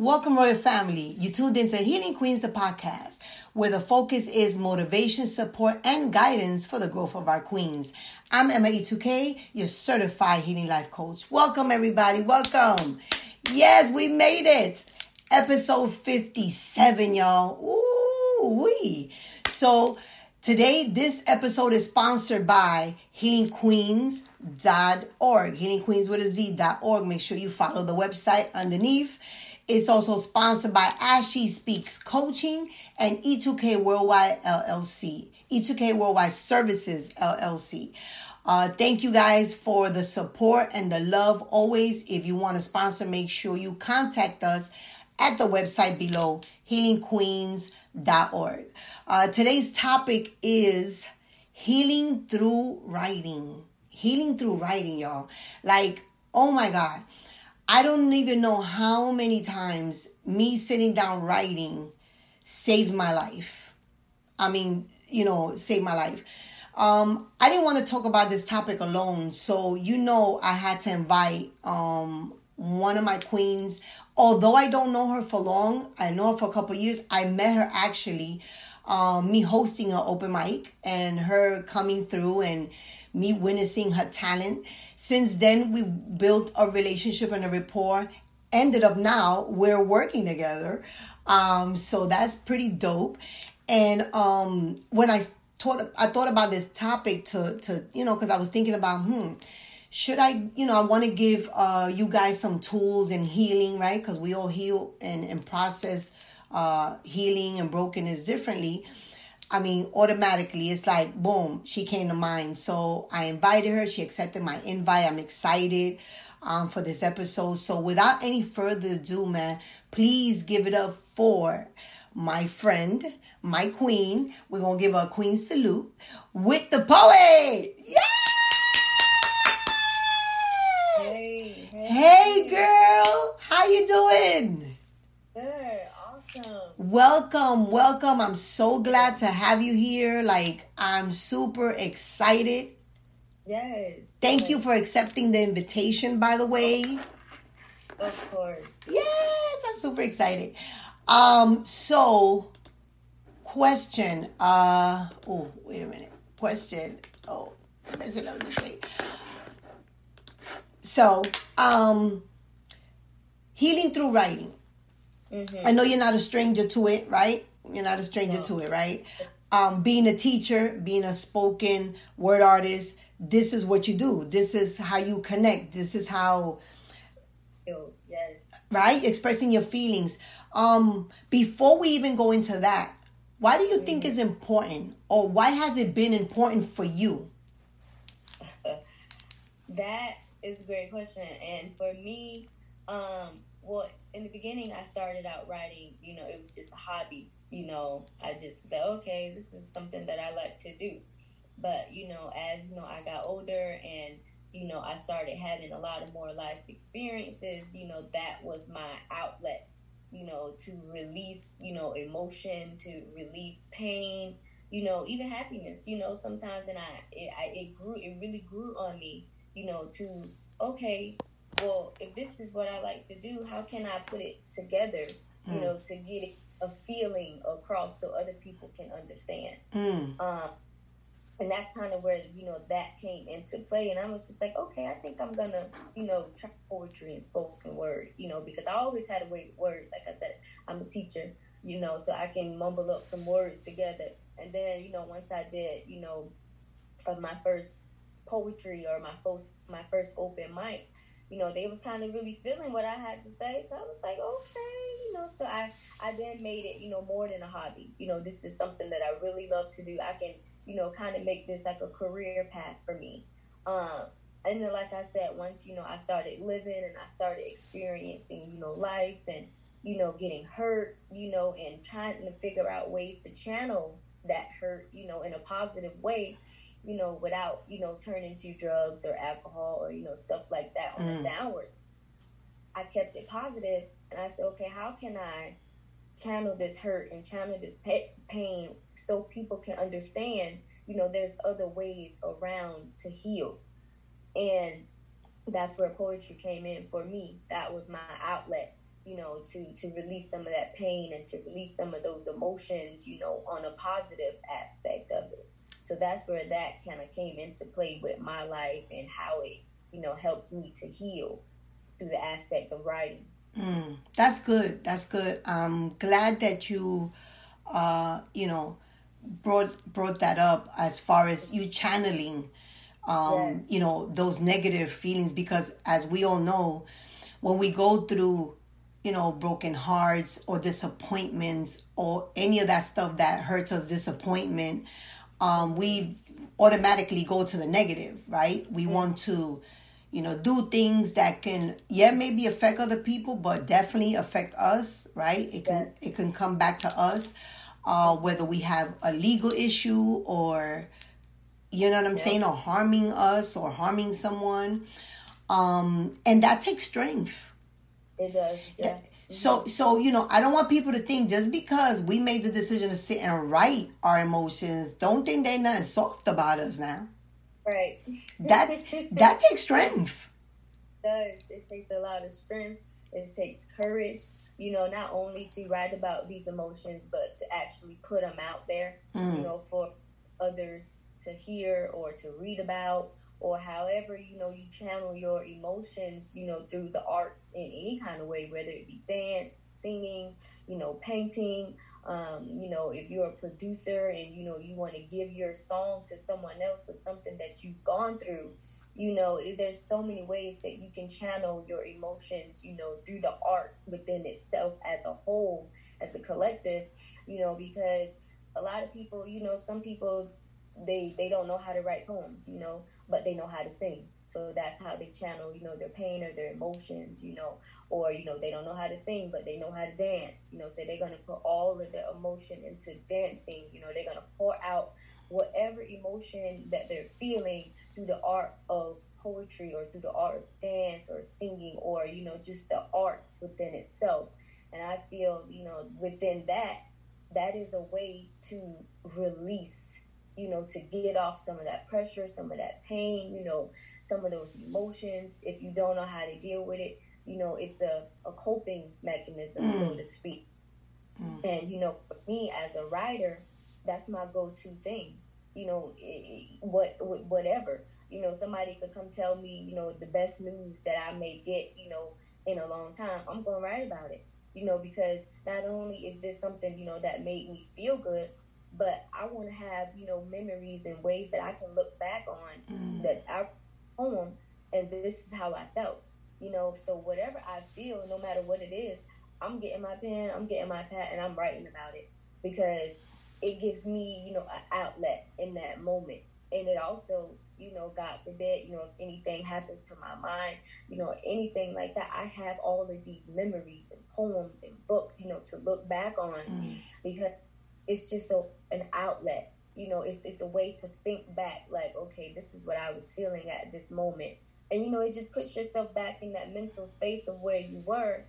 Welcome, Royal Family. You tuned into Healing Queens, the podcast, where the focus is motivation, support, and guidance for the growth of our queens. I'm Emma E2K, your certified healing life coach. Welcome, everybody. Welcome. Yes, we made it. Episode 57, y'all. Ooh, wee. So, today, this episode is sponsored by healingqueens.org. Healing Queens with a Z.org. Make sure you follow the website underneath it's also sponsored by Ashy Speaks Coaching and E2K Worldwide LLC, E2K Worldwide Services LLC. Uh, thank you guys for the support and the love always. If you want to sponsor, make sure you contact us at the website below, healingqueens.org. Uh, today's topic is healing through writing. Healing through writing, y'all. Like, oh my God. I don't even know how many times me sitting down writing saved my life. I mean, you know, saved my life. Um, I didn't want to talk about this topic alone, so you know I had to invite um, one of my queens. Although I don't know her for long, I know her for a couple years. I met her actually, um, me hosting an open mic and her coming through and me witnessing her talent. Since then, we've built a relationship and a rapport. Ended up now we're working together. Um, so that's pretty dope. And um, when I thought, I thought about this topic to to you know because I was thinking about hmm should I, you know, I want to give uh, you guys some tools and healing, right? Because we all heal and, and process uh, healing and brokenness differently. I mean, automatically, it's like, boom, she came to mind. So I invited her. She accepted my invite. I'm excited um, for this episode. So without any further ado, man, please give it up for my friend, my queen. We're going to give her a queen salute with the poet. Yeah! Hey, hey, hey girl. How you doing? Good. Welcome, welcome. I'm so glad to have you here. Like, I'm super excited. Yes. Thank yes. you for accepting the invitation, by the way. Of course. Yes, I'm super excited. Um, so question. Uh oh, wait a minute. Question. Oh, messing up the thing. So, um healing through writing. Mm-hmm. I know you're not a stranger to it, right? You're not a stranger no. to it, right? Um, being a teacher, being a spoken word artist, this is what you do. This is how you connect. This is how, yes, right? Expressing your feelings. Um, before we even go into that, why do you mm-hmm. think is important, or why has it been important for you? that is a great question, and for me, um, well, in the beginning, I started out writing, you know, it was just a hobby. You know, I just said, okay, this is something that I like to do. But, you know, as, you know, I got older and, you know, I started having a lot of more life experiences, you know, that was my outlet, you know, to release, you know, emotion, to release pain, you know, even happiness, you know, sometimes and I it, I, it grew, it really grew on me, you know, to, okay, well, if this is what I like to do, how can I put it together, you mm. know, to get a feeling across so other people can understand? Mm. Um, and that's kind of where you know that came into play and i was just like okay i think i'm gonna you know try poetry and spoken word you know because i always had a way with words like i said i'm a teacher you know so i can mumble up some words together and then you know once i did you know of my first poetry or my first my first open mic you know, they was kind of really feeling what I had to say. So I was like, okay, you know, so I, I then made it, you know, more than a hobby. You know, this is something that I really love to do. I can, you know, kind of make this like a career path for me. Um, and then, like I said, once, you know, I started living and I started experiencing, you know, life and, you know, getting hurt, you know, and trying to figure out ways to channel that hurt, you know, in a positive way you know, without, you know, turning to drugs or alcohol or, you know, stuff like that on mm. the downwards. I kept it positive and I said, okay, how can I channel this hurt and channel this pain so people can understand, you know, there's other ways around to heal. And that's where poetry came in for me. That was my outlet, you know, to to release some of that pain and to release some of those emotions, you know, on a positive aspect of it. So that's where that kind of came into play with my life and how it, you know, helped me to heal through the aspect of writing. Mm, that's good. That's good. I'm glad that you, uh, you know, brought brought that up as far as you channeling, um, yeah. you know, those negative feelings because as we all know, when we go through you know, broken hearts or disappointments or any of that stuff that hurts us, disappointment, um, we automatically go to the negative, right? We mm-hmm. want to, you know, do things that can, yeah, maybe affect other people, but definitely affect us, right? It can, it can come back to us, uh, whether we have a legal issue or, you know what I'm yeah. saying, or harming us or harming someone. Um, and that takes strength it does, yeah. So, so you know, I don't want people to think just because we made the decision to sit and write our emotions, don't think they're nothing soft about us now. Right. That that takes strength. It does it takes a lot of strength? It takes courage. You know, not only to write about these emotions, but to actually put them out there. Mm. You know, for others to hear or to read about or however you know you channel your emotions you know through the arts in any kind of way whether it be dance singing you know painting um, you know if you're a producer and you know you want to give your song to someone else or something that you've gone through you know there's so many ways that you can channel your emotions you know through the art within itself as a whole as a collective you know because a lot of people you know some people they they don't know how to write poems you know but they know how to sing. So that's how they channel, you know, their pain or their emotions, you know, or, you know, they don't know how to sing, but they know how to dance, you know, so they're to put all of their emotion into dancing, you know, they're to pour out whatever emotion that they're feeling through the art of poetry or through the art of dance or singing or, you know, just the arts within itself. And I feel, you know, within that, that is a way to release you know, to get off some of that pressure, some of that pain, you know, some of those emotions. If you don't know how to deal with it, you know, it's a, a coping mechanism, mm. so to speak. Mm. And, you know, for me as a writer, that's my go to thing. You know, it, what, whatever. You know, somebody could come tell me, you know, the best news that I may get, you know, in a long time. I'm going to write about it, you know, because not only is this something, you know, that made me feel good, but I want to have you know memories and ways that I can look back on mm. that I poem and this is how I felt you know so whatever I feel no matter what it is I'm getting my pen I'm getting my pad and I'm writing about it because it gives me you know an outlet in that moment and it also you know god forbid you know if anything happens to my mind you know anything like that i have all of these memories and poems and books you know to look back on mm. because it's just a, an outlet. You know, it's, it's a way to think back, like, okay, this is what I was feeling at this moment. And, you know, it just puts yourself back in that mental space of where you were.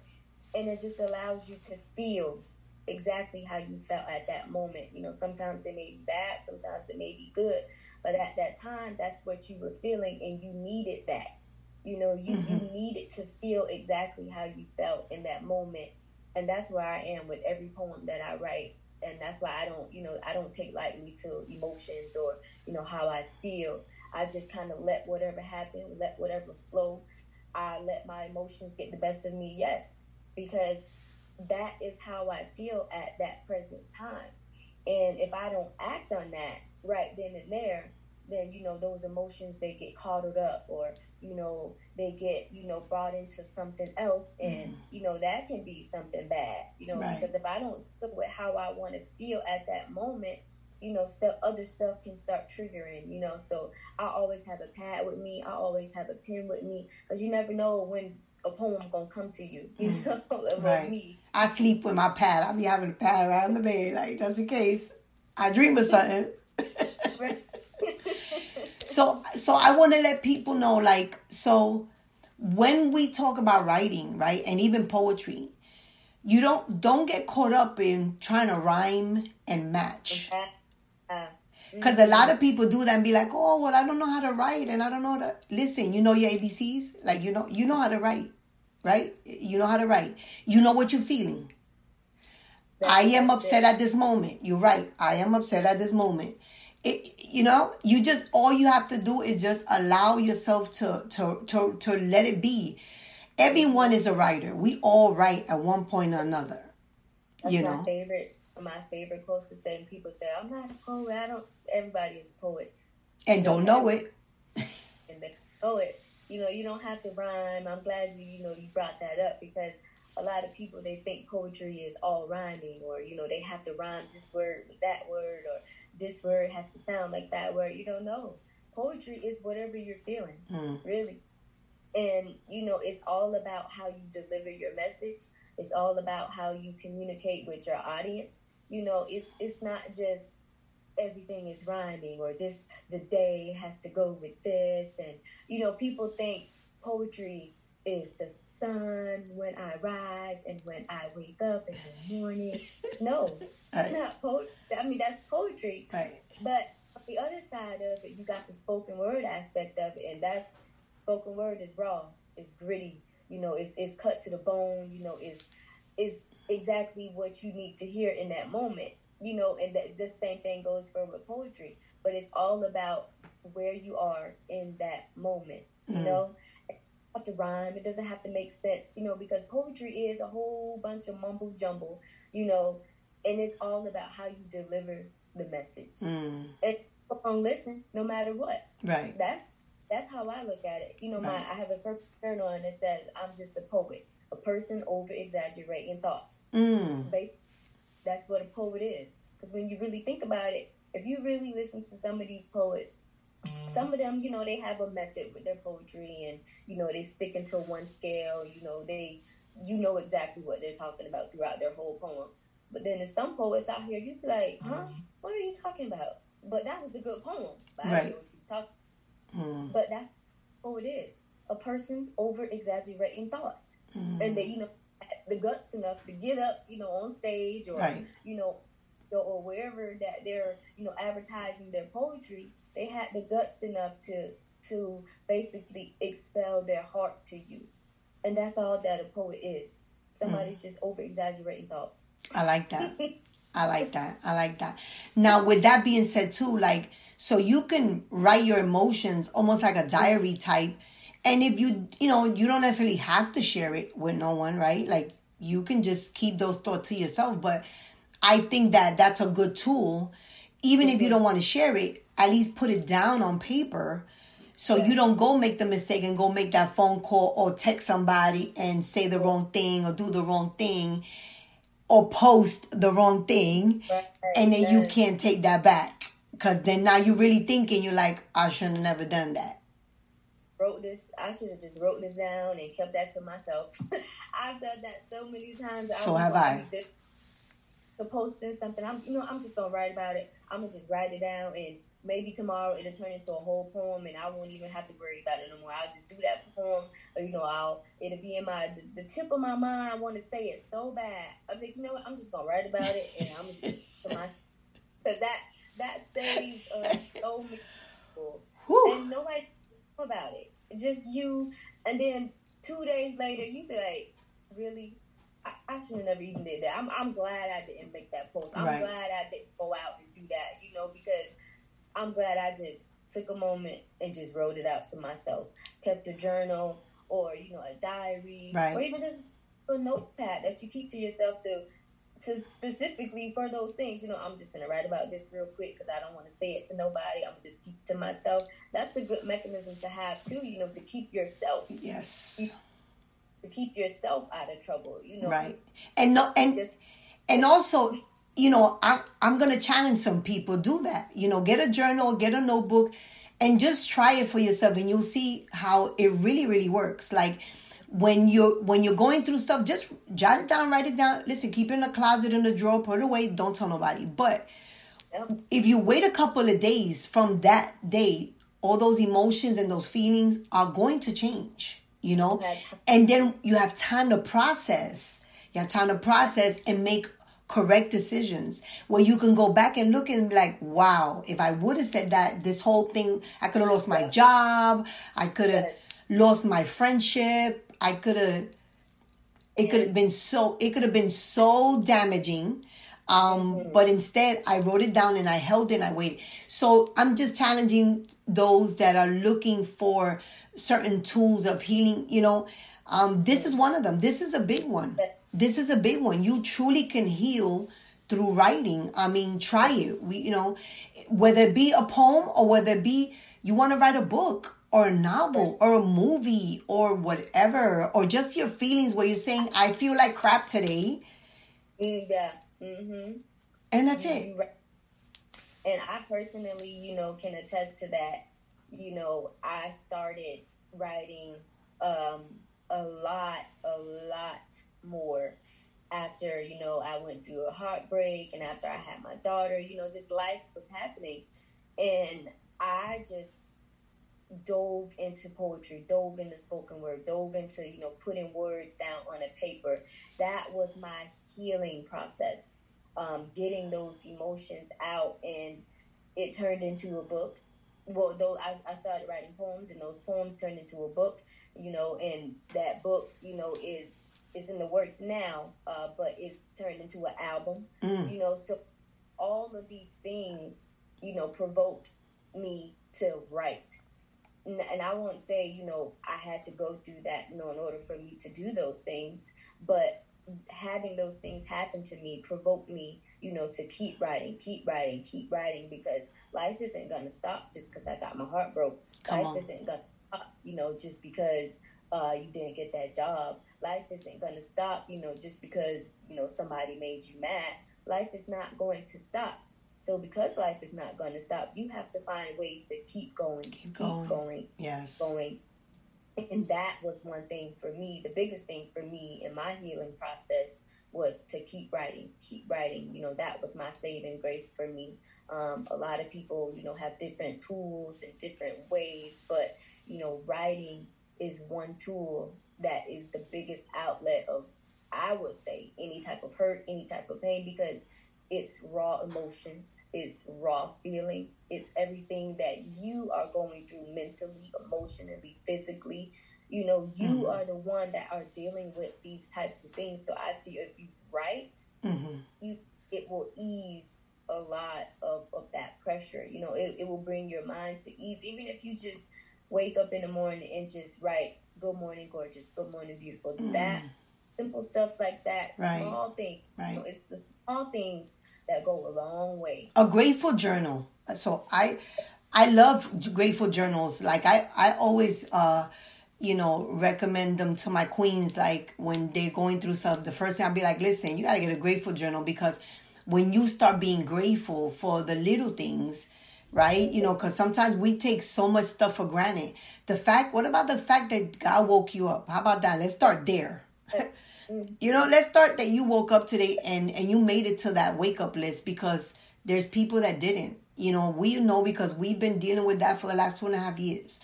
And it just allows you to feel exactly how you felt at that moment. You know, sometimes it may be bad, sometimes it may be good. But at that time, that's what you were feeling, and you needed that. You know, you, mm-hmm. you needed to feel exactly how you felt in that moment. And that's where I am with every poem that I write and that's why I don't, you know, I don't take lightly to emotions or, you know, how I feel. I just kind of let whatever happen, let whatever flow. I let my emotions get the best of me, yes, because that is how I feel at that present time. And if I don't act on that right then and there, then you know those emotions they get coddled up or you know they get you know brought into something else and mm. you know that can be something bad you know right. because if i don't look with how i want to feel at that moment you know stuff other stuff can start triggering you know so i always have a pad with me i always have a pen with me because you never know when a poem gonna come to you you mm. know right. me i sleep with my pad i'll be having a pad around the bed like just in case i dream of something so so I want to let people know like so when we talk about writing, right? And even poetry, you don't don't get caught up in trying to rhyme and match. Mm-hmm. Because a lot of people do that and be like, oh, well, I don't know how to write and I don't know how to listen. You know your ABCs, like you know, you know how to write. right? You know how to write. You know what you're feeling. I am upset at this moment. You're right. I am upset at this moment. It, you know, you just all you have to do is just allow yourself to to to to let it be. Everyone is a writer. We all write at one point or another. That's you my know. favorite. My favorite quotes to say. People say, "I'm not a poet. I don't." Everybody is a poet, And don't know it. and they know it. You know, you don't have to rhyme. I'm glad you you know you brought that up because a lot of people they think poetry is all rhyming or you know they have to rhyme this word with that word or this word has to sound like that word. You don't know. Poetry is whatever you're feeling, Mm. really. And you know, it's all about how you deliver your message. It's all about how you communicate with your audience. You know, it's it's not just everything is rhyming or this the day has to go with this and you know, people think poetry is the sun when I rise and when I wake up in the morning. No, Right. not poetry. I mean, that's poetry. Right. But the other side of it, you got the spoken word aspect of it, and that's spoken word is raw, it's gritty, you know, it's it's cut to the bone, you know, it's it's exactly what you need to hear in that moment, you know, and that the same thing goes for with poetry, but it's all about where you are in that moment, you Mm. know. Have to rhyme, it doesn't have to make sense, you know, because poetry is a whole bunch of mumble jumble, you know, and it's all about how you deliver the message Mm. and gonna listen no matter what. Right. That's that's how I look at it. You know, my Right. I have a purple shirt on that says I'm just a poet, a person over exaggerating thoughts. Mm. They, that's what a poet is. Because when you really think about it, if you really listen to some of these poets, some of them, you know, they have a method with their poetry, and you know, they stick into one scale. You know, they, you know exactly what they're talking about throughout their whole poem. But then there's some poets out here, you'd be like, huh? What are you talking about? But that was a good poem. But I Right. know what you're talking Mm. But that's who it is. A person over exaggerating thoughts. Mm. And they, you know, the guts enough to get up, you know, on stage or, Right. you know, or wherever that they're, you know, advertising their poetry, they had the guts enough to to basically expel their heart to you. And that's all that a poet is. Somebody's hmm. just over exaggerating thoughts. I like that. I like that. I like that. Now, with that being said, too, like, so you can write your emotions almost like a diary type. And if you, you know, you don't necessarily have to share it with no one, right? Like, you can just keep those thoughts to yourself. But I think that that's a good tool. Even if you mm-hmm. don't want to share it, at least put it down on paper so you don't go make the mistake and go make that phone call or text somebody and say the wrong thing or do the wrong thing or post the wrong thing and then you can't take that back because then now you're really thinking you're like i should have never done that wrote this. I should have just wrote this down and kept that to myself. I've done that so many times. So was have i to posting something i'm you know I'm just gonna write about it. I'm gonna just write it down, and maybe tomorrow it'll turn into a whole poem, and I won't even have to worry about it no more. I'll just do that poem, or you know I'll it'll be in my the, the tip of my mind. I want to say it so bad. I'm like you know what? I'm just gonna write about it, and I'm just to my because that that saves uh, so many people Whew. and nobody know about it. Just you, and then two days later, you be like, "Really? I, I should have never even did that." I'm I'm glad I didn't make that post. I'm Right. glad I didn't go out and do that. You know, because I'm glad I just took a moment and just wrote it out to myself, kept a journal or you know a diary, Right. or even just a notepad that you keep to yourself to to specifically for those things. You know, I'm just gonna write about this real quick because I don't want to say it to nobody. I'm just keep to myself. That's a good mechanism to have too. You know, to keep yourself yes to keep yourself out of trouble. You know, right and no and Just, and also you know i'm i'm gonna challenge some people do that you know get a journal get a notebook and just try it for yourself and you'll see how it really really works. Like when you're when you're going through stuff just jot it down write it down. Listen keep it in the closet in the drawer put it away don't tell nobody. But if you wait a couple of days from that day all those emotions and those feelings are going to change you know? And then you have time to process. You have time to process and make correct decisions where you can go back and look and be like wow if i would have said that this whole thing i could have lost my job i could have lost my friendship i could have it could have been so it could have been so damaging um, mm-hmm. but instead i wrote it down and i held it and i waited. So i'm just challenging those that are looking for certain tools of healing you know? Um, this is one of them. This is a big one this is a big one. You truly can heal through writing. I mean try it. We you know whether it be a poem or whether it be you want to write a book or a novel or a movie or whatever or just your feelings where you're saying i feel like crap today. Mm, yeah. Mm-hmm. and that's it. and i personally you know can attest to that. You know i started writing um, a lot a lot more after you know i went through a heartbreak and after i had my daughter you know just life was happening and i just dove into poetry, dove into spoken word, dove into, you know, putting words down on a paper. That was my healing process. Um, getting those emotions out and it turned into a book. Well, though I, I started writing poems and those poems turned into a book, you know, and that book, you know, is is in the works now, uh, but it's turned into an album, mm. you know. So all of these things, you know, provoked me to write and I won't say, you know, I had to go through that, you know, in order for me to do those things, but having those things happen to me provoked me, you know, to keep writing, keep writing, keep writing because life isn't gonna stop just because I got my heart broke. Come life on. isn't gonna stop, you know, just because uh, you didn't get that job. Life isn't gonna stop, you know, just because you know somebody made you mad. Life is not going to stop. So because life is not going to stop, you have to find ways to keep going, keep, keep going. going, yes, going. And that was one thing for me. The biggest thing for me in my healing process was to keep writing, keep writing. You know, that was my saving grace for me. Um, a lot of people, you know, have different tools and different ways, but you know, writing is one tool that is the biggest outlet of, I would say, any type of hurt, any type of pain, because it's raw emotions it's raw feelings. It's everything that you are going through mentally, emotionally, physically. You know, you mm-hmm. are the one that are dealing with these types of things. So I feel if you write, mm-hmm. you it will ease a lot of, of that pressure. You know, it, it will bring your mind to ease. Even if you just wake up in the morning and just write, Good morning, gorgeous, good morning, beautiful. Mm-hmm. That simple stuff like that, right. small things. Right. You know, it's the small things that go a long way. A grateful journal. So I I love grateful journals. Like I I always uh you know recommend them to my queens like when they're going through stuff the first thing I'll be like listen you got to get a grateful journal because when you start being grateful for the little things right? You know because sometimes we take so much stuff for granted. The fact what about the fact that god woke you up? How about that? Let's start there. You know, let's start that you woke up today and and you made it to that wake up list because there's people that didn't. You know, we know because we've been dealing with that for the last two and a half years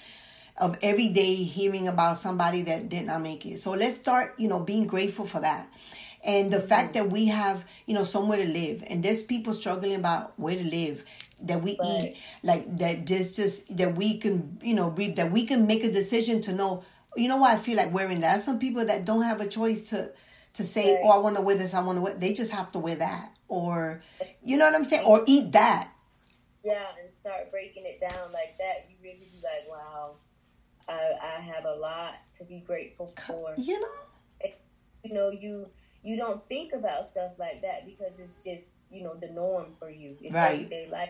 of every day hearing about somebody that did not make it. So let's start, you know, being grateful for that. And the fact mm-hmm. that we have, you know, somewhere to live. And there's people struggling about where to live, that we right. eat, like that just just that we can, you know, breathe, that we can make a decision to know you know why I feel like wearing that? Some people that don't have a choice to to say, right. "Oh, I want to wear this. I want to wear." They just have to wear that, or you know what I'm saying, or eat that. Yeah, and start breaking it down like that. You really be like, "Wow, I I have a lot to be grateful for." You know, you know you you don't think about stuff like that because it's just you know the norm for you. It's right. everyday life.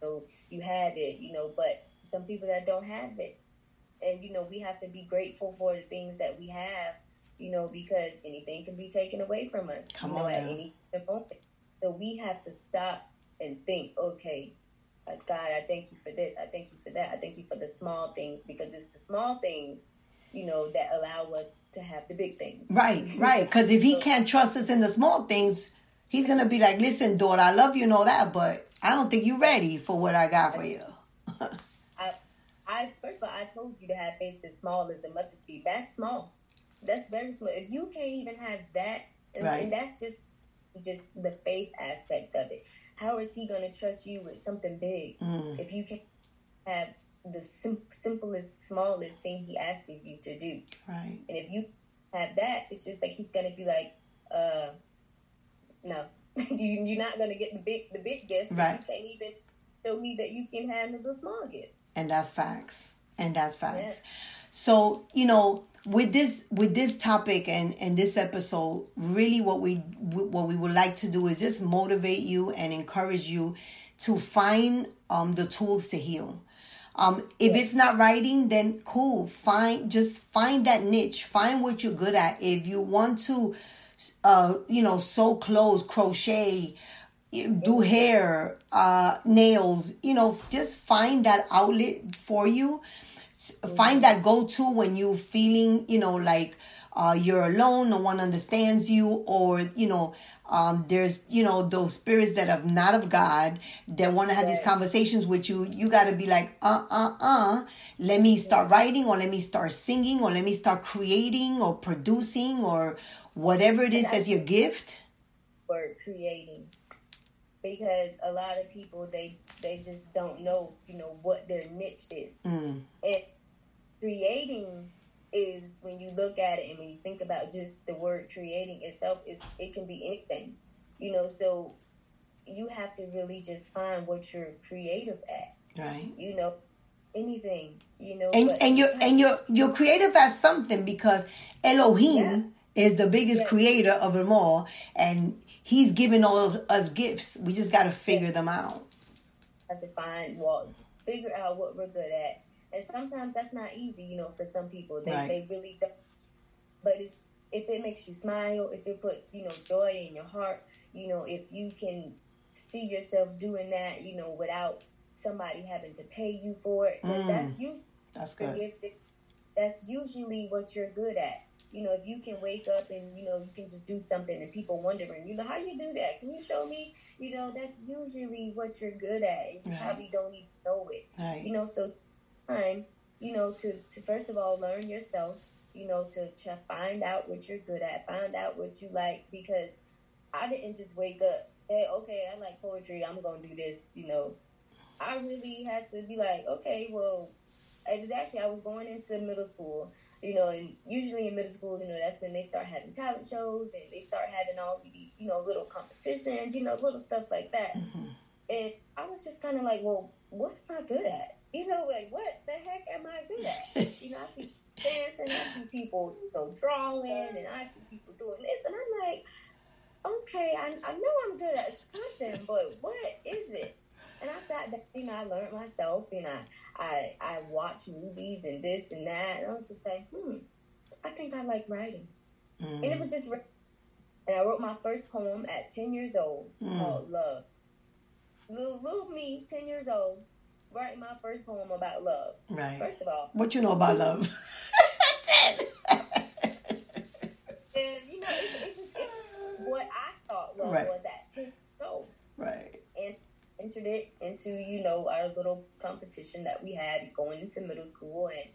So you have it, you know, but some people that don't have it, and you know we have to be grateful for the things that we have you know because anything can be taken away from us Come you know at now. any moment. So we have to stop and think okay uh, god i thank you for this i thank you for that i thank you for the small things because it's the small things you know that allow us to have the big things. Right right because if he can't trust us in the small things he's gonna be like listen daughter i love you and all that but i don't think you're ready for what i got for you I I first of all, I told you to have faith as small as a mustard seed. That's small. That's very small. If you can't even have that, and, right. and that's just just the faith aspect of it. How is he going to trust you with something big mm. if you can't have the sim- simplest, smallest thing he asks you to do? Right. And if you have that, it's just like he's gonna be like, uh, no, you you're not gonna get the big the big gift. Right. You can't even show me that you can handle the small gift. And that's facts. And that's facts. Yeah. So you know, with this with this topic and and this episode, really, what we what we would like to do is just motivate you and encourage you to find um the tools to heal. Um, if it's not writing, then cool. Find just find that niche. Find what you're good at. If you want to, uh, you know, sew clothes, crochet, do hair, uh, nails. You know, just find that outlet for you. Find that go to when you're feeling, you know, like uh, you're alone, no one understands you, or you know, um, there's you know those spirits that are not of God that want to have these conversations with you. You got to be like, uh, uh, uh. Let me start writing, or let me start singing, or let me start creating, or producing, or whatever it is that's your gift. Or creating, because a lot of people they they just don't know you know what their niche is, mm. and creating is when you look at it and when you think about just the word creating itself, it's, it can be anything, you know. So you have to really just find what you're creative at, right? You know, anything, you know. And and you're and you're you're creative at something because Elohim. Is the biggest creator of them all, and He's giving all of us gifts. We just got to figure them out. Have to find well, figure out what we're good at and sometimes that's not easy, you know, for some people. They right. they really don't. But it's if it makes you smile, if it puts you know joy in your heart, you know, if you can see yourself doing that, you know, without somebody having to pay you for it, mm. that's you. That's good. That's usually what you're good at. You know, if you can wake up and you know you can just do something and people wondering, you know, how you do that? Can you show me? You know, that's usually what you're good at. You right. probably don't even know it. Right. You know, so time, you know, to, to first of all learn yourself, you know, to, to find out what you're good at, find out what you like, because I didn't just wake up, hey, okay, I like poetry, I'm gonna do this, you know. I really had to be like, okay, well, it was actually I was going into middle school, you know, and usually in middle school, you know, that's when they start having talent shows and they start having all these, you know, little competitions, you know, little stuff like that. Mm-hmm. And I was just kind of like, well, what am I good at? you know, like what the heck am I good at? You know, I see dancing, I see people, you know, drawing, and I see people doing this, and I'm like, okay, I, I know I'm good at something, but what is it? And I sat down, you know, I learned myself, and know, I I watch movies and this and that, and I was just like, hmm, I think I like writing, mm. and it was just, and I wrote my first poem at ten years old mm. called Love. Little, little me, ten years old, writing my first poem about love. Right. First of all, what you know about love? 10. and you know, it's, it's, just, it's what I thought love right. was at ten years old. Right. Entered it into you know our little competition that we had going into middle school, and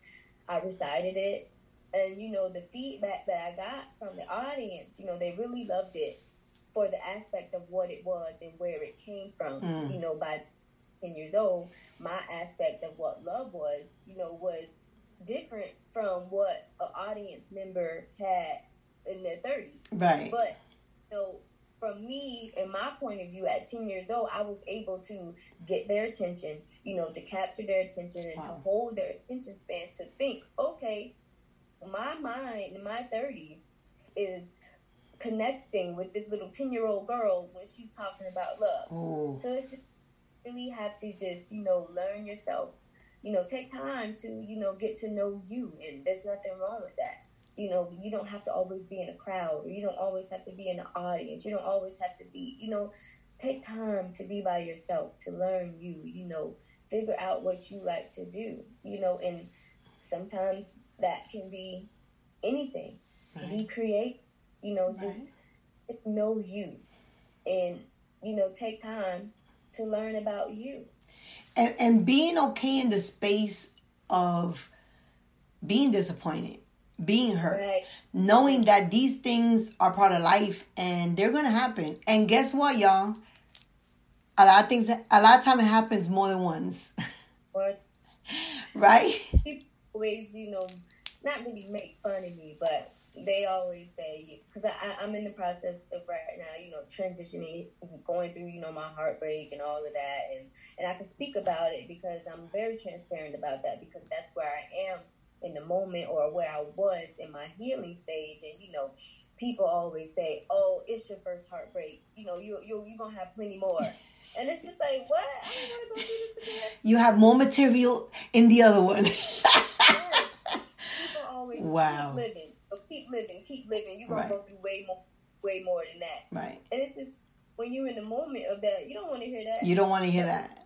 I recited it. And you know the feedback that I got from the audience, you know, they really loved it for the aspect of what it was and where it came from. Mm. You know, by 10 years old, my aspect of what love was, you know, was different from what an audience member had in their 30s. Right. But, you know, from me and my point of view at 10 years old, I was able to get their attention, you know, to capture their attention and wow. to hold their attention span to think, okay, my mind in my 30 is connecting with this little 10 year old girl when she's talking about love. Ooh. So it's just really have to just, you know, learn yourself. You know, take time to, you know, get to know you. And there's nothing wrong with that. You know, you don't have to always be in a crowd or you don't always have to be in an audience. You don't always have to be, you know, take time to be by yourself, to learn you, you know, figure out what you like to do, you know, and sometimes that can be anything. Right. Be creative, you know, just right. know you and, you know, take time to learn about you. And, and being okay in the space of being disappointed, being hurt, right. knowing that these things are part of life and they're to happen. And guess what, y'all? A lot of things, a lot of time it happens more than once. right? People always, you know, not really make fun of me, but they always say because I, I'm in the process of right now, you know, transitioning, going through, you know, my heartbreak and all of that, and and I can speak about it because I'm very transparent about that because that's where I am in the moment or where I was in my healing stage, and you know, people always say, "Oh, it's your first heartbreak. You know, you you you're gonna have plenty more." And it's just like, what? I don't want to go through this again. You have more material in the other one. yes. People always Wow. keep living, so keep living, keep living. You're gonna Right. go through way more, way more than that. right. And it's just when you're in the moment of that, you don't want to hear that. You don't want to hear that.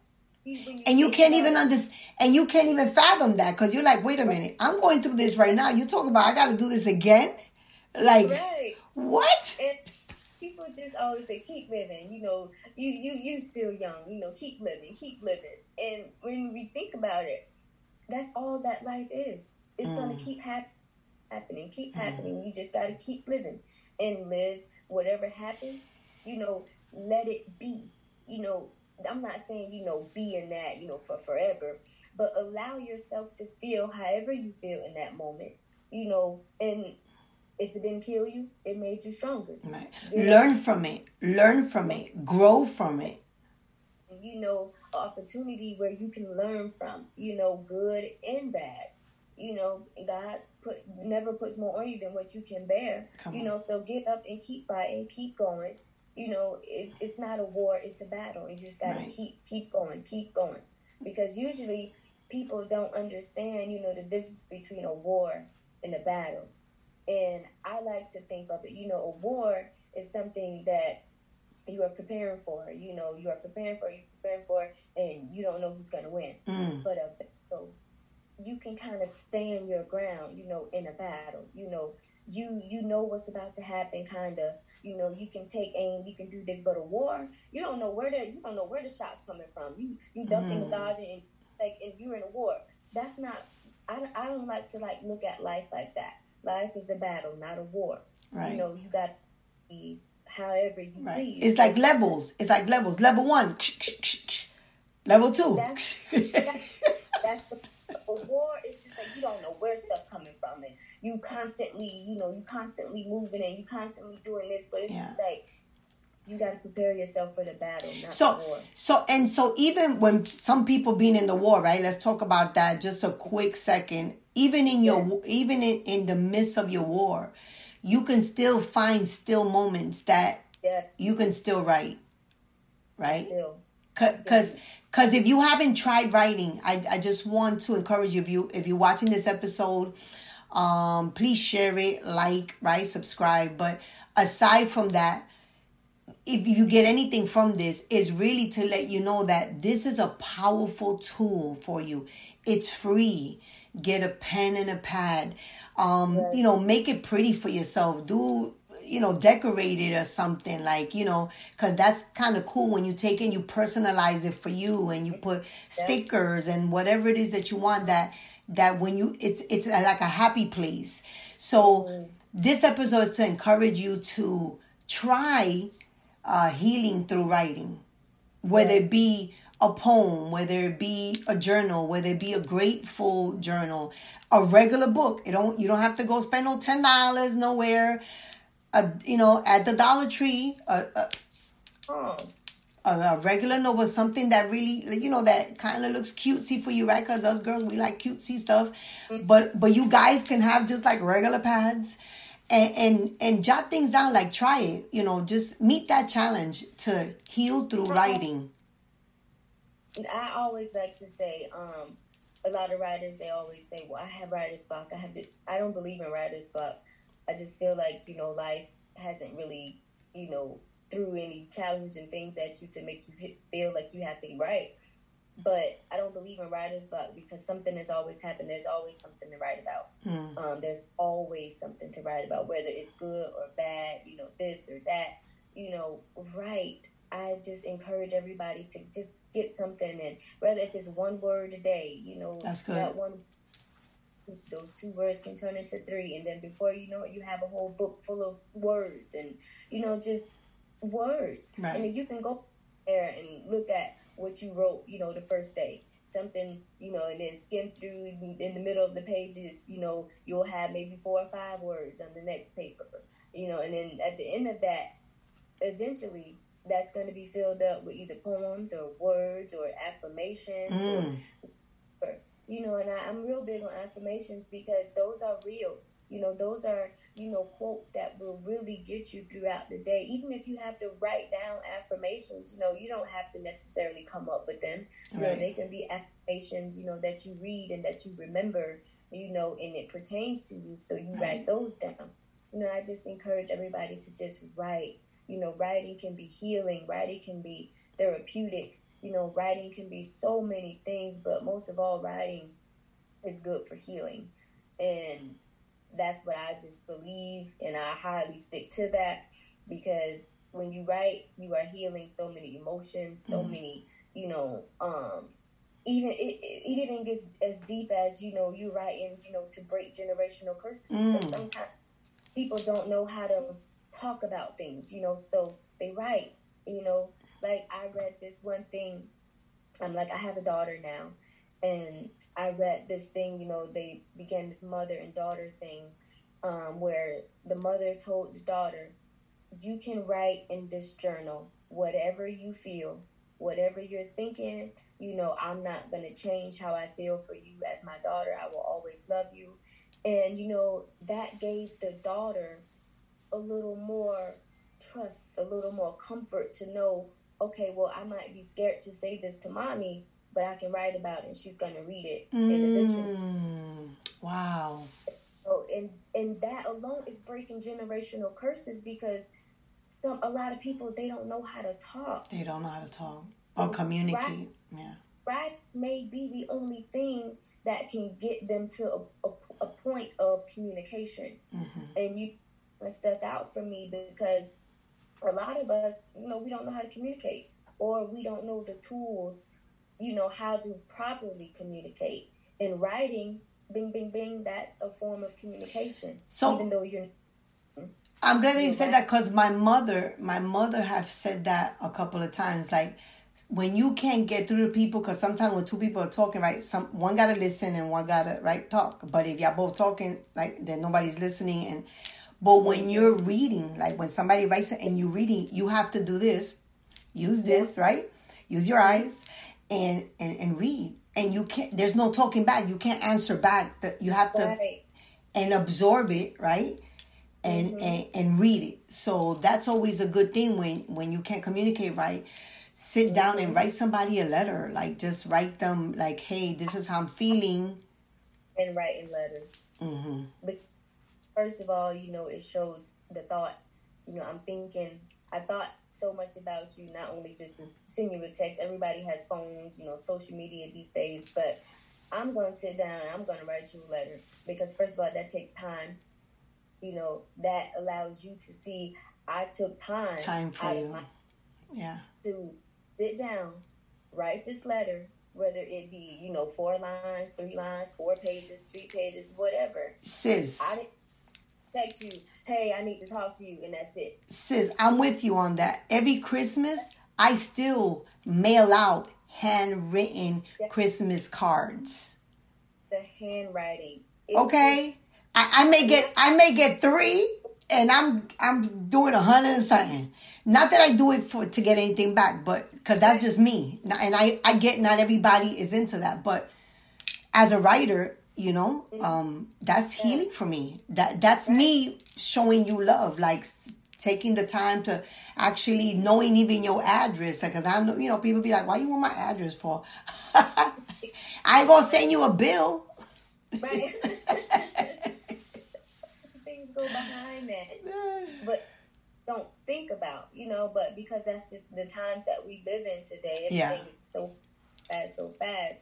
And you can't even understand, and you can't even fathom that because you're like, wait a minute, I'm going through this right now. You talk about I got to do this again, like Right. what? And people just always say, keep living. You know, you you you still young. You know, keep living, keep living. And when we think about it, that's all that life is. It's gonna Mm. keep hap- happening, keep happening. You just gotta keep living and live. Whatever happens, you know, let it be. You know, I'm not saying you know be in that you know for forever, but allow yourself to feel however you feel in that moment. You know, and if it didn't kill you, it made you stronger. Right. Learn from it. Learn from it. Grow from it. you know, opportunity where you can learn from, you know, good and bad. You know, God put never puts more on you than what you can bear. Come you on. know, so get up and keep fighting, keep going. You know, it, it's not a war; it's a battle. and You just gotta Right. keep keep going, keep going. Because usually people don't understand, you know, the difference between a war and a battle. And I like to think of it, you know, a war is something that you are preparing for. You know, you are preparing for, you're preparing for, and you don't know who's going to win. Mm. But a battle, you can kind of stand your ground, you know, in a battle. You know, you you know what's about to happen, kind of. You know, you can take aim, you can do this. But a war, you don't know where the you don't know where the shots coming from. You you ducking, Mm. dodging, and like, if you're in a war. That's not. I, I don't like to like look at life like that. Life is a battle, not a war. Right. You know, you got to be however you Right. please. It's like levels. It's like levels. Level one. Level two. That's- That's the a war. It's just like you don't know where stuff coming from, and you constantly, you know, you constantly moving and you constantly doing this, but it's Yeah. just like you got to prepare yourself for the battle, not So, the so, and so, even when some people being in the war, right? Let's talk about that just a quick second. Even in your, even in, in the midst of your war, you can still find still moments that Yeah, you can still write, right? Because because if you haven't tried writing, I, I just want to encourage you if you if you're watching this episode, um, please share it, like, right, subscribe. But aside from that, if you get anything from this, is really to let you know that this is a powerful tool for you. It's free. Get a pen and a pad. Um, you know, make it pretty for yourself. Do you know, decorate it or something like, you know, because that's kind of cool when you take it and you personalize it for you and you put stickers and whatever it is that you want that that when you it's it's like a happy place. So this episode is to encourage you to try uh, healing through writing, whether it be a poem, whether it be a journal, whether it be a grateful journal, a regular book. You don't you don't have to go spend no ten dollars nowhere. A, you know, at the Dollar Tree, a, a, Oh, a, regular novel, something that really, you know, that kind of looks cutesy for you, right? Because us girls, we like cutesy stuff. But but you guys can have just like regular pads, and and and jot things down. Like try it. You know, just meet that challenge to heal through writing. I always like to say, um, a lot of writers they always say, "Well, I have writer's block. I have to." I don't believe in writer's block. I just feel like you know life hasn't really you know threw any challenging things at you to make you feel like you have to write. But I don't believe in writer's block because something has always happened. There's always something to write about. Hmm. Um, there's always something to write about, whether it's good or bad. You know, this or that. You know, write. I just encourage everybody to just get something, and whether if it's one word a day, you know, That's good. That one, those two words can turn into three, and then before you know it, you have a whole book full of words, and you know, just words. Right. I mean, you can go there and look at what you wrote, you know, the first day, something, you know, and then skim through in the middle of the pages, you know, you'll have maybe four or five words on the next paper, you know, and then at the end of that, eventually that's going to be filled up with either poems or words or affirmations mm. or, you know, and I, I'm real big on affirmations because those are real. You know, those are, you know, quotes that will really get you throughout the day. Even if you have to write down affirmations, you know, you don't have to necessarily come up with them. You right. know, they can be affirmations, you know, that you read and that you remember, you know, and it pertains to you. So you right. write those down. You know, I just encourage everybody to just write. You know, writing can be healing, writing can be therapeutic. You know, writing can be so many things, but most of all, writing is good for healing. And that's what I just believe, and I highly stick to that because when you write, you are healing so many emotions, so mm. many, you know, um, even it, it, even gets as deep as you know you writing, you know, to break generational curses. Mm. Sometimes people don't know how to talk about things, you know, so they write, you know, like I read this one thing. I'm like I have a daughter now, and I read this thing, you know, they began this mother and daughter thing um, where the mother told the daughter, You can write in this journal whatever you feel, whatever you're thinking. You know, I'm not going to change how I feel for you as my daughter. I will always love you. And, you know, that gave the daughter a little more trust, a little more comfort to know, okay, well, I might be scared to say this to mommy, but I can write about it and she's to read it mm, Wow. So, and, and that alone is breaking generational curses because some a lot of people, they don't know how to talk. They don't know how to talk or communicate. Right, yeah. Right may be the only thing that can get them to a, a, a point of communication. Mm-hmm. And you stuck out for me because a lot of us, you know, we don't know how to communicate or we don't know the tools you know, how to properly communicate. In writing, bing, bing, bing, that's a form of communication. So even though you're I'm glad that you said that because my mother, my mother have said that a couple of times. Like when you can't get through to people, because sometimes when two people are talking, right, some one gotta listen and one gotta right talk. But if y'all both talking, like then nobody's listening. And but when you're reading, like when somebody writes and you're reading, you have to do this, use this, right? Use your eyes and and, and read. And you can't there's no talking back. You can't answer back. That you have to right. and absorb it right? And, mm-hmm. and and read it. So that's always a good thing when when you can't communicate right? Sit down mm-hmm. and write somebody a letter. Like just write them like hey this is how i'm feeling. And writing letters. Mm-hmm. but first of all you know it shows the thought you know i'm thinking i thought so much about you, not only just send you a text. Everybody has phones, you know, social media these days, but I'm going to sit down and I'm going to write you a letter because, first of all, that takes time. You know, that allows you to see I took time. Time for you. My, yeah. To sit down, write this letter, whether it be, you know, four lines, three lines, four pages, three pages, whatever. Sis. I didn't text you hey, I need to talk to you, and that's it. Sis, I'm with you on that. Every Christmas, I still mail out handwritten Christmas cards. The handwriting. okay, I, I, may get I may get three, and I'm I'm doing a hundred and something. Not that I do it for to get anything back, but because that's just me, and I I get not everybody is into that, but as a writer, you know mm-hmm. um that's healing for me. That that's me showing you love like taking the time to actually knowing even your address because i know you know people be like why you want my address for? I ain't gonna send you a bill. Right. Things go behind that. But don't think about you know but because that's just the times that we live in today everything yeah. is so fast so fast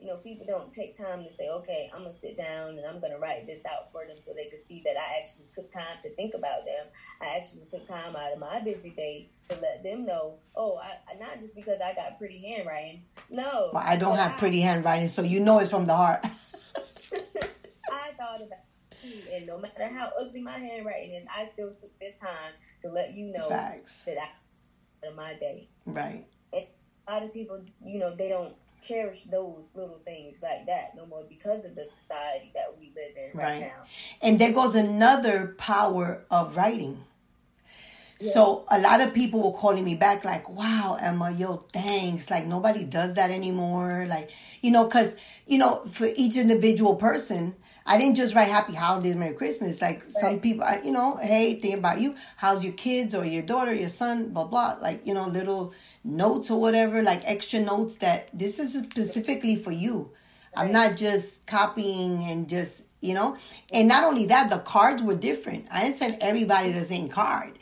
you know, people don't take time to say, okay, I'm gonna sit down and I'm gonna write this out for them so they can see that I actually took time to think about them. I actually took time out of my busy day to let them know, oh, I, not just because I got pretty handwriting. No, well, I don't have I, pretty handwriting, so you know it's from the heart. I thought about you, and no matter how ugly my handwriting is, I still took this time to let you know Facts. that I of my day. Right. And a lot of people, you know, they don't cherish those little things like that no more because of the society that we live in right, right. now. And there goes another power of writing. Yeah. So a lot of people were calling me back like, "Wow, Emma, yo, thanks." Like nobody does that anymore. Like you know, because you know, for each individual person, I didn't just write Happy Holidays, Merry Christmas. Like right. some people, you know, hey, think about you. How's your kids or your daughter, your son, blah blah. Like you know, little notes or whatever, like extra notes that this is specifically for you. Right. I'm not just copying and just you know. And not only that, the cards were different. I didn't send everybody the same card.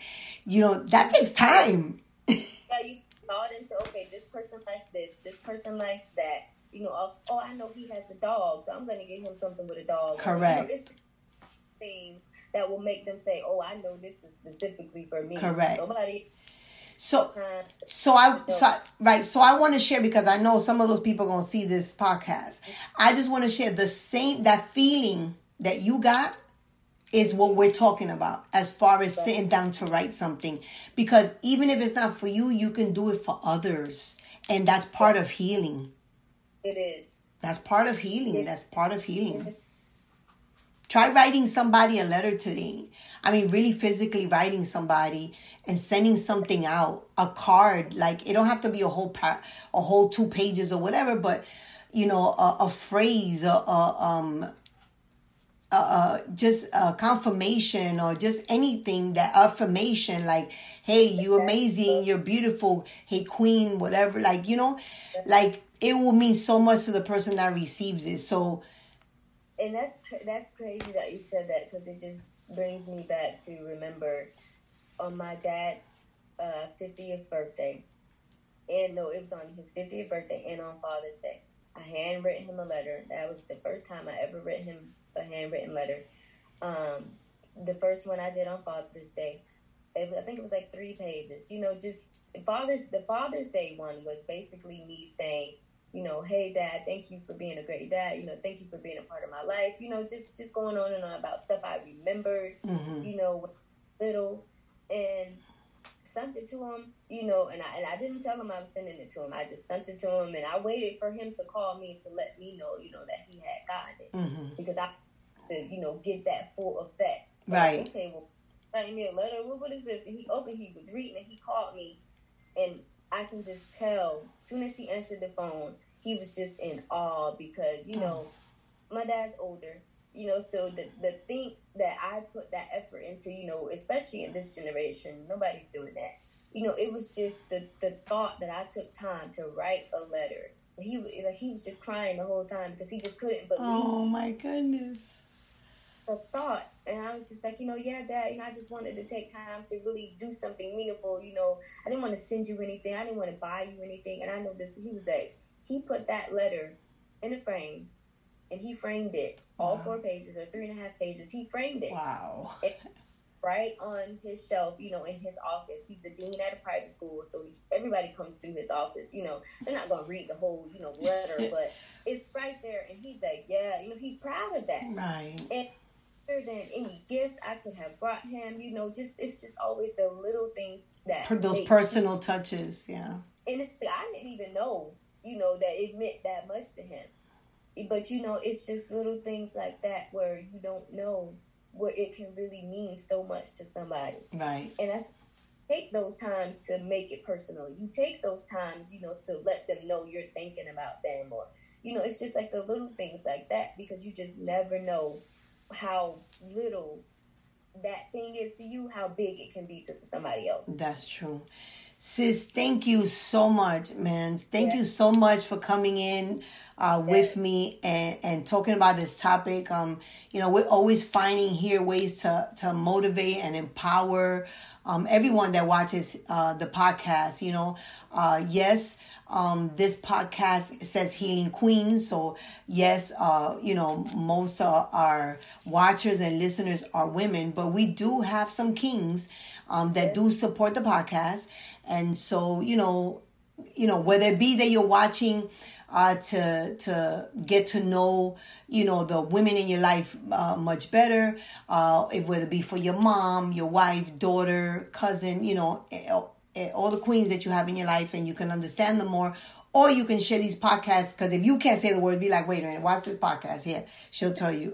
You know, that takes time. yeah, you thought into okay, this person likes this, this person likes that you know, oh, oh, I know he has a dog, so I'm going to get him something with a dog. Correct. you know, things that will make them say, "Oh, I know this is specifically for me." Correct. Nobody. So, so I, so I, right. So I want to share because I know some of those people are going to see this podcast. Mm-hmm. I just want to share the same that feeling that you got is what we're talking about as far as sitting down to write something because even if it's not for you you can do it for others and that's part of healing it is. That's part of healing. That's part of healing. Try writing somebody a letter today. I mean, really physically writing somebody and sending something out, a card. Like it don't have to be a whole pa- a whole two pages or whatever, but you know, a, a phrase, a, a um, uh, just a confirmation or just anything that affirmation like hey you amazing you're beautiful hey queen whatever like you know like it will mean so much to the person that receives it. So, and that's that's crazy that you said that because it just brings me back to remember on my dad's uh, 50th birthday, and no, it was on his 50th birthday and on Father's Day. I handwritten him a letter. That was the first time I ever written him a handwritten letter. Um, the first one I did on Father's Day, was, I think it was like three pages. You know, just Father's the Father's Day one was basically me saying you know, hey dad, thank you for being a great dad. You know, thank you for being a part of my life. You know, just just going on and on about stuff I remembered. Mm-hmm. You know, little and sent it to him. You know, and I and I didn't tell him I was sending it to him. I just sent it to him, and I waited for him to call me to let me know, you know, that he had gotten it mm-hmm. because I, to, you know, get that full effect. Right. Like, okay, well, send me a letter. What, what is this? And he opened. He was reading, and he called me, and I can just tell. Soon as he answered the phone, he was just in awe because you know my dad's older. You know, so the the thing that I put that effort into, you know, especially in this generation, nobody's doing that. You know, it was just the the thought that I took time to write a letter. He like he was just crying the whole time because he just couldn't believe. Oh my goodness the thought and I was just like, you know, yeah, dad, you know, I just wanted to take time to really do something meaningful, you know. I didn't want to send you anything. I didn't want to buy you anything. And I know this he was like he put that letter in a frame and he framed it. All wow. four pages or three and a half pages. He framed it. Wow. Right on his shelf, you know, in his office. He's the dean at a private school, so everybody comes through his office. You know, they're not gonna read the whole, you know, letter, but it's right there, and he's like, yeah, you know, he's proud of that. Right. And than any gift I could have brought him. You know, just it's just always the little things that those personal touches, yeah. And it's I didn't even know, you know, that it meant that much to him. But you know, it's just little things like that where you don't know what it can really mean so much to somebody. Right. And that's take those times to make it personal. You take those times, you know, to let them know you're thinking about them or you know, it's just like the little things like that because you just never know how little that thing is to you, how big it can be to somebody else. That's true. Sis, thank you so much, man. Thank yeah. you so much for coming in uh, with me and, and talking about this topic. Um, you know, we're always finding here ways to to motivate and empower um, everyone that watches uh, the podcast. You know, uh, yes, um, this podcast says Healing Queen. So, yes, uh, you know, most of our watchers and listeners are women, but we do have some kings um, that do support the podcast. And so, you know, you know, whether it be that you're watching uh, to to get to know you know the women in your life uh, much better. Uh, whether it be for your mom, your wife, daughter, cousin, you know, eh, eh, all the queens that you have in your life, and you can understand them more, Or you can share these podcasts because if you can't say the word, be like, wait a minute, watch this podcast. Yeah, she'll tell you.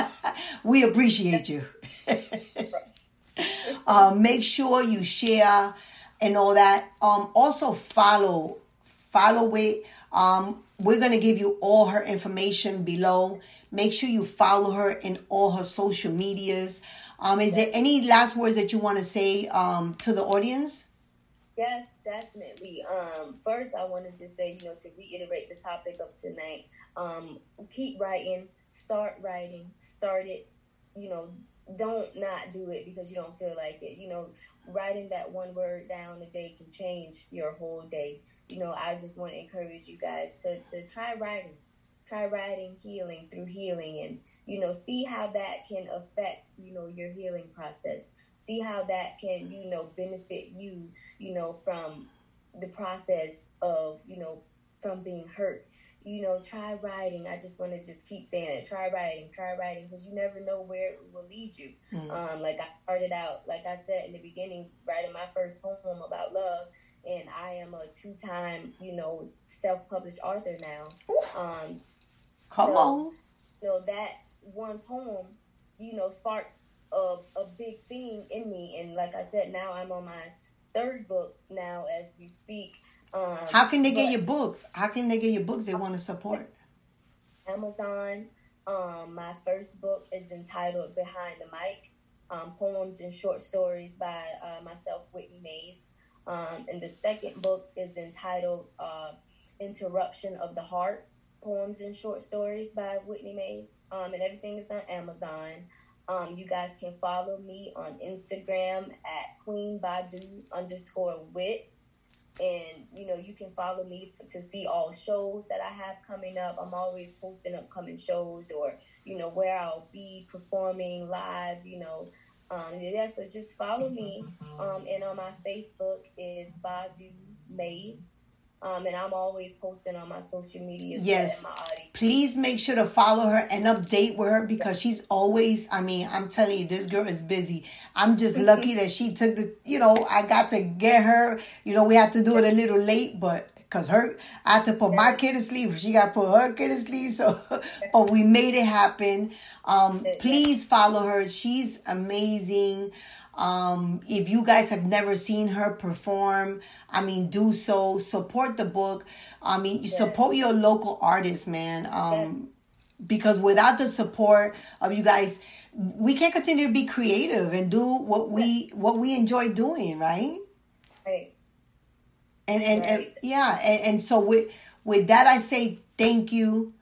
we appreciate you. uh, make sure you share and all that. Um, also follow, follow it. Um, we're gonna give you all her information below. Make sure you follow her in all her social medias. Um, is there any last words that you want to say um, to the audience? Yes, definitely. Um, first, I wanted to say, you know, to reiterate the topic of tonight, um, keep writing, start writing, start it, you know, don't not do it because you don't feel like it. You know, writing that one word down a day can change your whole day. You know, I just want to encourage you guys to, to try writing. Try writing healing through healing and, you know, see how that can affect, you know, your healing process. See how that can, you know, benefit you, you know, from the process of, you know, from being hurt you know, try writing. I just want to just keep saying it. Try writing, try writing, because you never know where it will lead you. Mm-hmm. Um, like I started out, like I said in the beginning, writing my first poem about love, and I am a two-time, you know, self-published author now. Um, Come so, on. You know that one poem, you know, sparked a a big thing in me, and like I said, now I'm on my third book now as we speak um, How can they get your books? How can they get your books they want to support? Amazon. Um, my first book is entitled Behind the Mic um, Poems and Short Stories by uh, myself, Whitney Mays. Um, and the second book is entitled uh, Interruption of the Heart Poems and Short Stories by Whitney Mays. Um, and everything is on Amazon. Um, you guys can follow me on Instagram at Queen Badu underscore wit and you know you can follow me to see all shows that i have coming up. I'm always posting upcoming shows or you know where i'll be performing live you know. Um, yeah so just follow me. Um, and on my facebook is badu mays um, and I'm always posting on my social media. Yes. Please make sure to follow her and update with her because she's always, I mean, I'm telling you, this girl is busy. I'm just lucky that she took the, you know, I got to get her. You know, we had to do it a little late, but because her, I had to put my kid to sleep. She got to put her kid to sleep. So, but we made it happen. Um, please follow her. She's amazing. Um, if you guys have never seen her perform, I mean, do so. Support the book. I mean, yes. support your local artists, man. Um, yes. Because without the support of you guys, we can't continue to be creative and do what we what we enjoy doing, right? Right. And and, right. and yeah, and, and so with with that, I say thank you.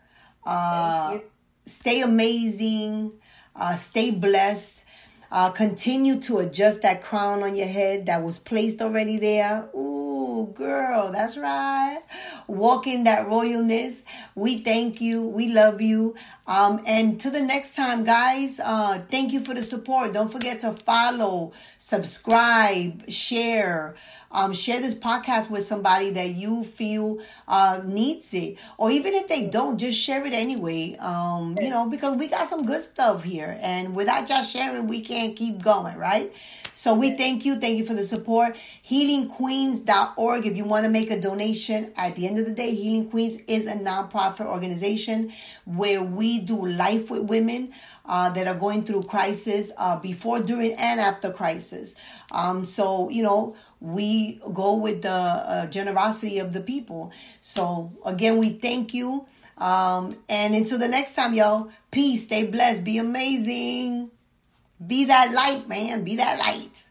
Uh, thank you. Stay amazing. Uh, stay blessed uh, continue to adjust that crown on your head that was placed already there. Ooh, girl, that's right. Walk in that royalness. We thank you. We love you. Um, and to the next time, guys, uh, thank you for the support. Don't forget to follow, subscribe, share. Um, share this podcast with somebody that you feel uh, needs it, or even if they don't, just share it anyway. Um, you know, because we got some good stuff here, and without just sharing, we can't keep going, right? So we thank you. Thank you for the support. HealingQueens.org. If you want to make a donation, at the end of the day, Healing Queens is a nonprofit organization where we do life with women uh, that are going through crisis uh, before, during, and after crisis. Um, so, you know, we go with the uh, generosity of the people. So, again, we thank you. Um, and until the next time, y'all, peace, stay blessed, be amazing. Be that light, man. Be that light.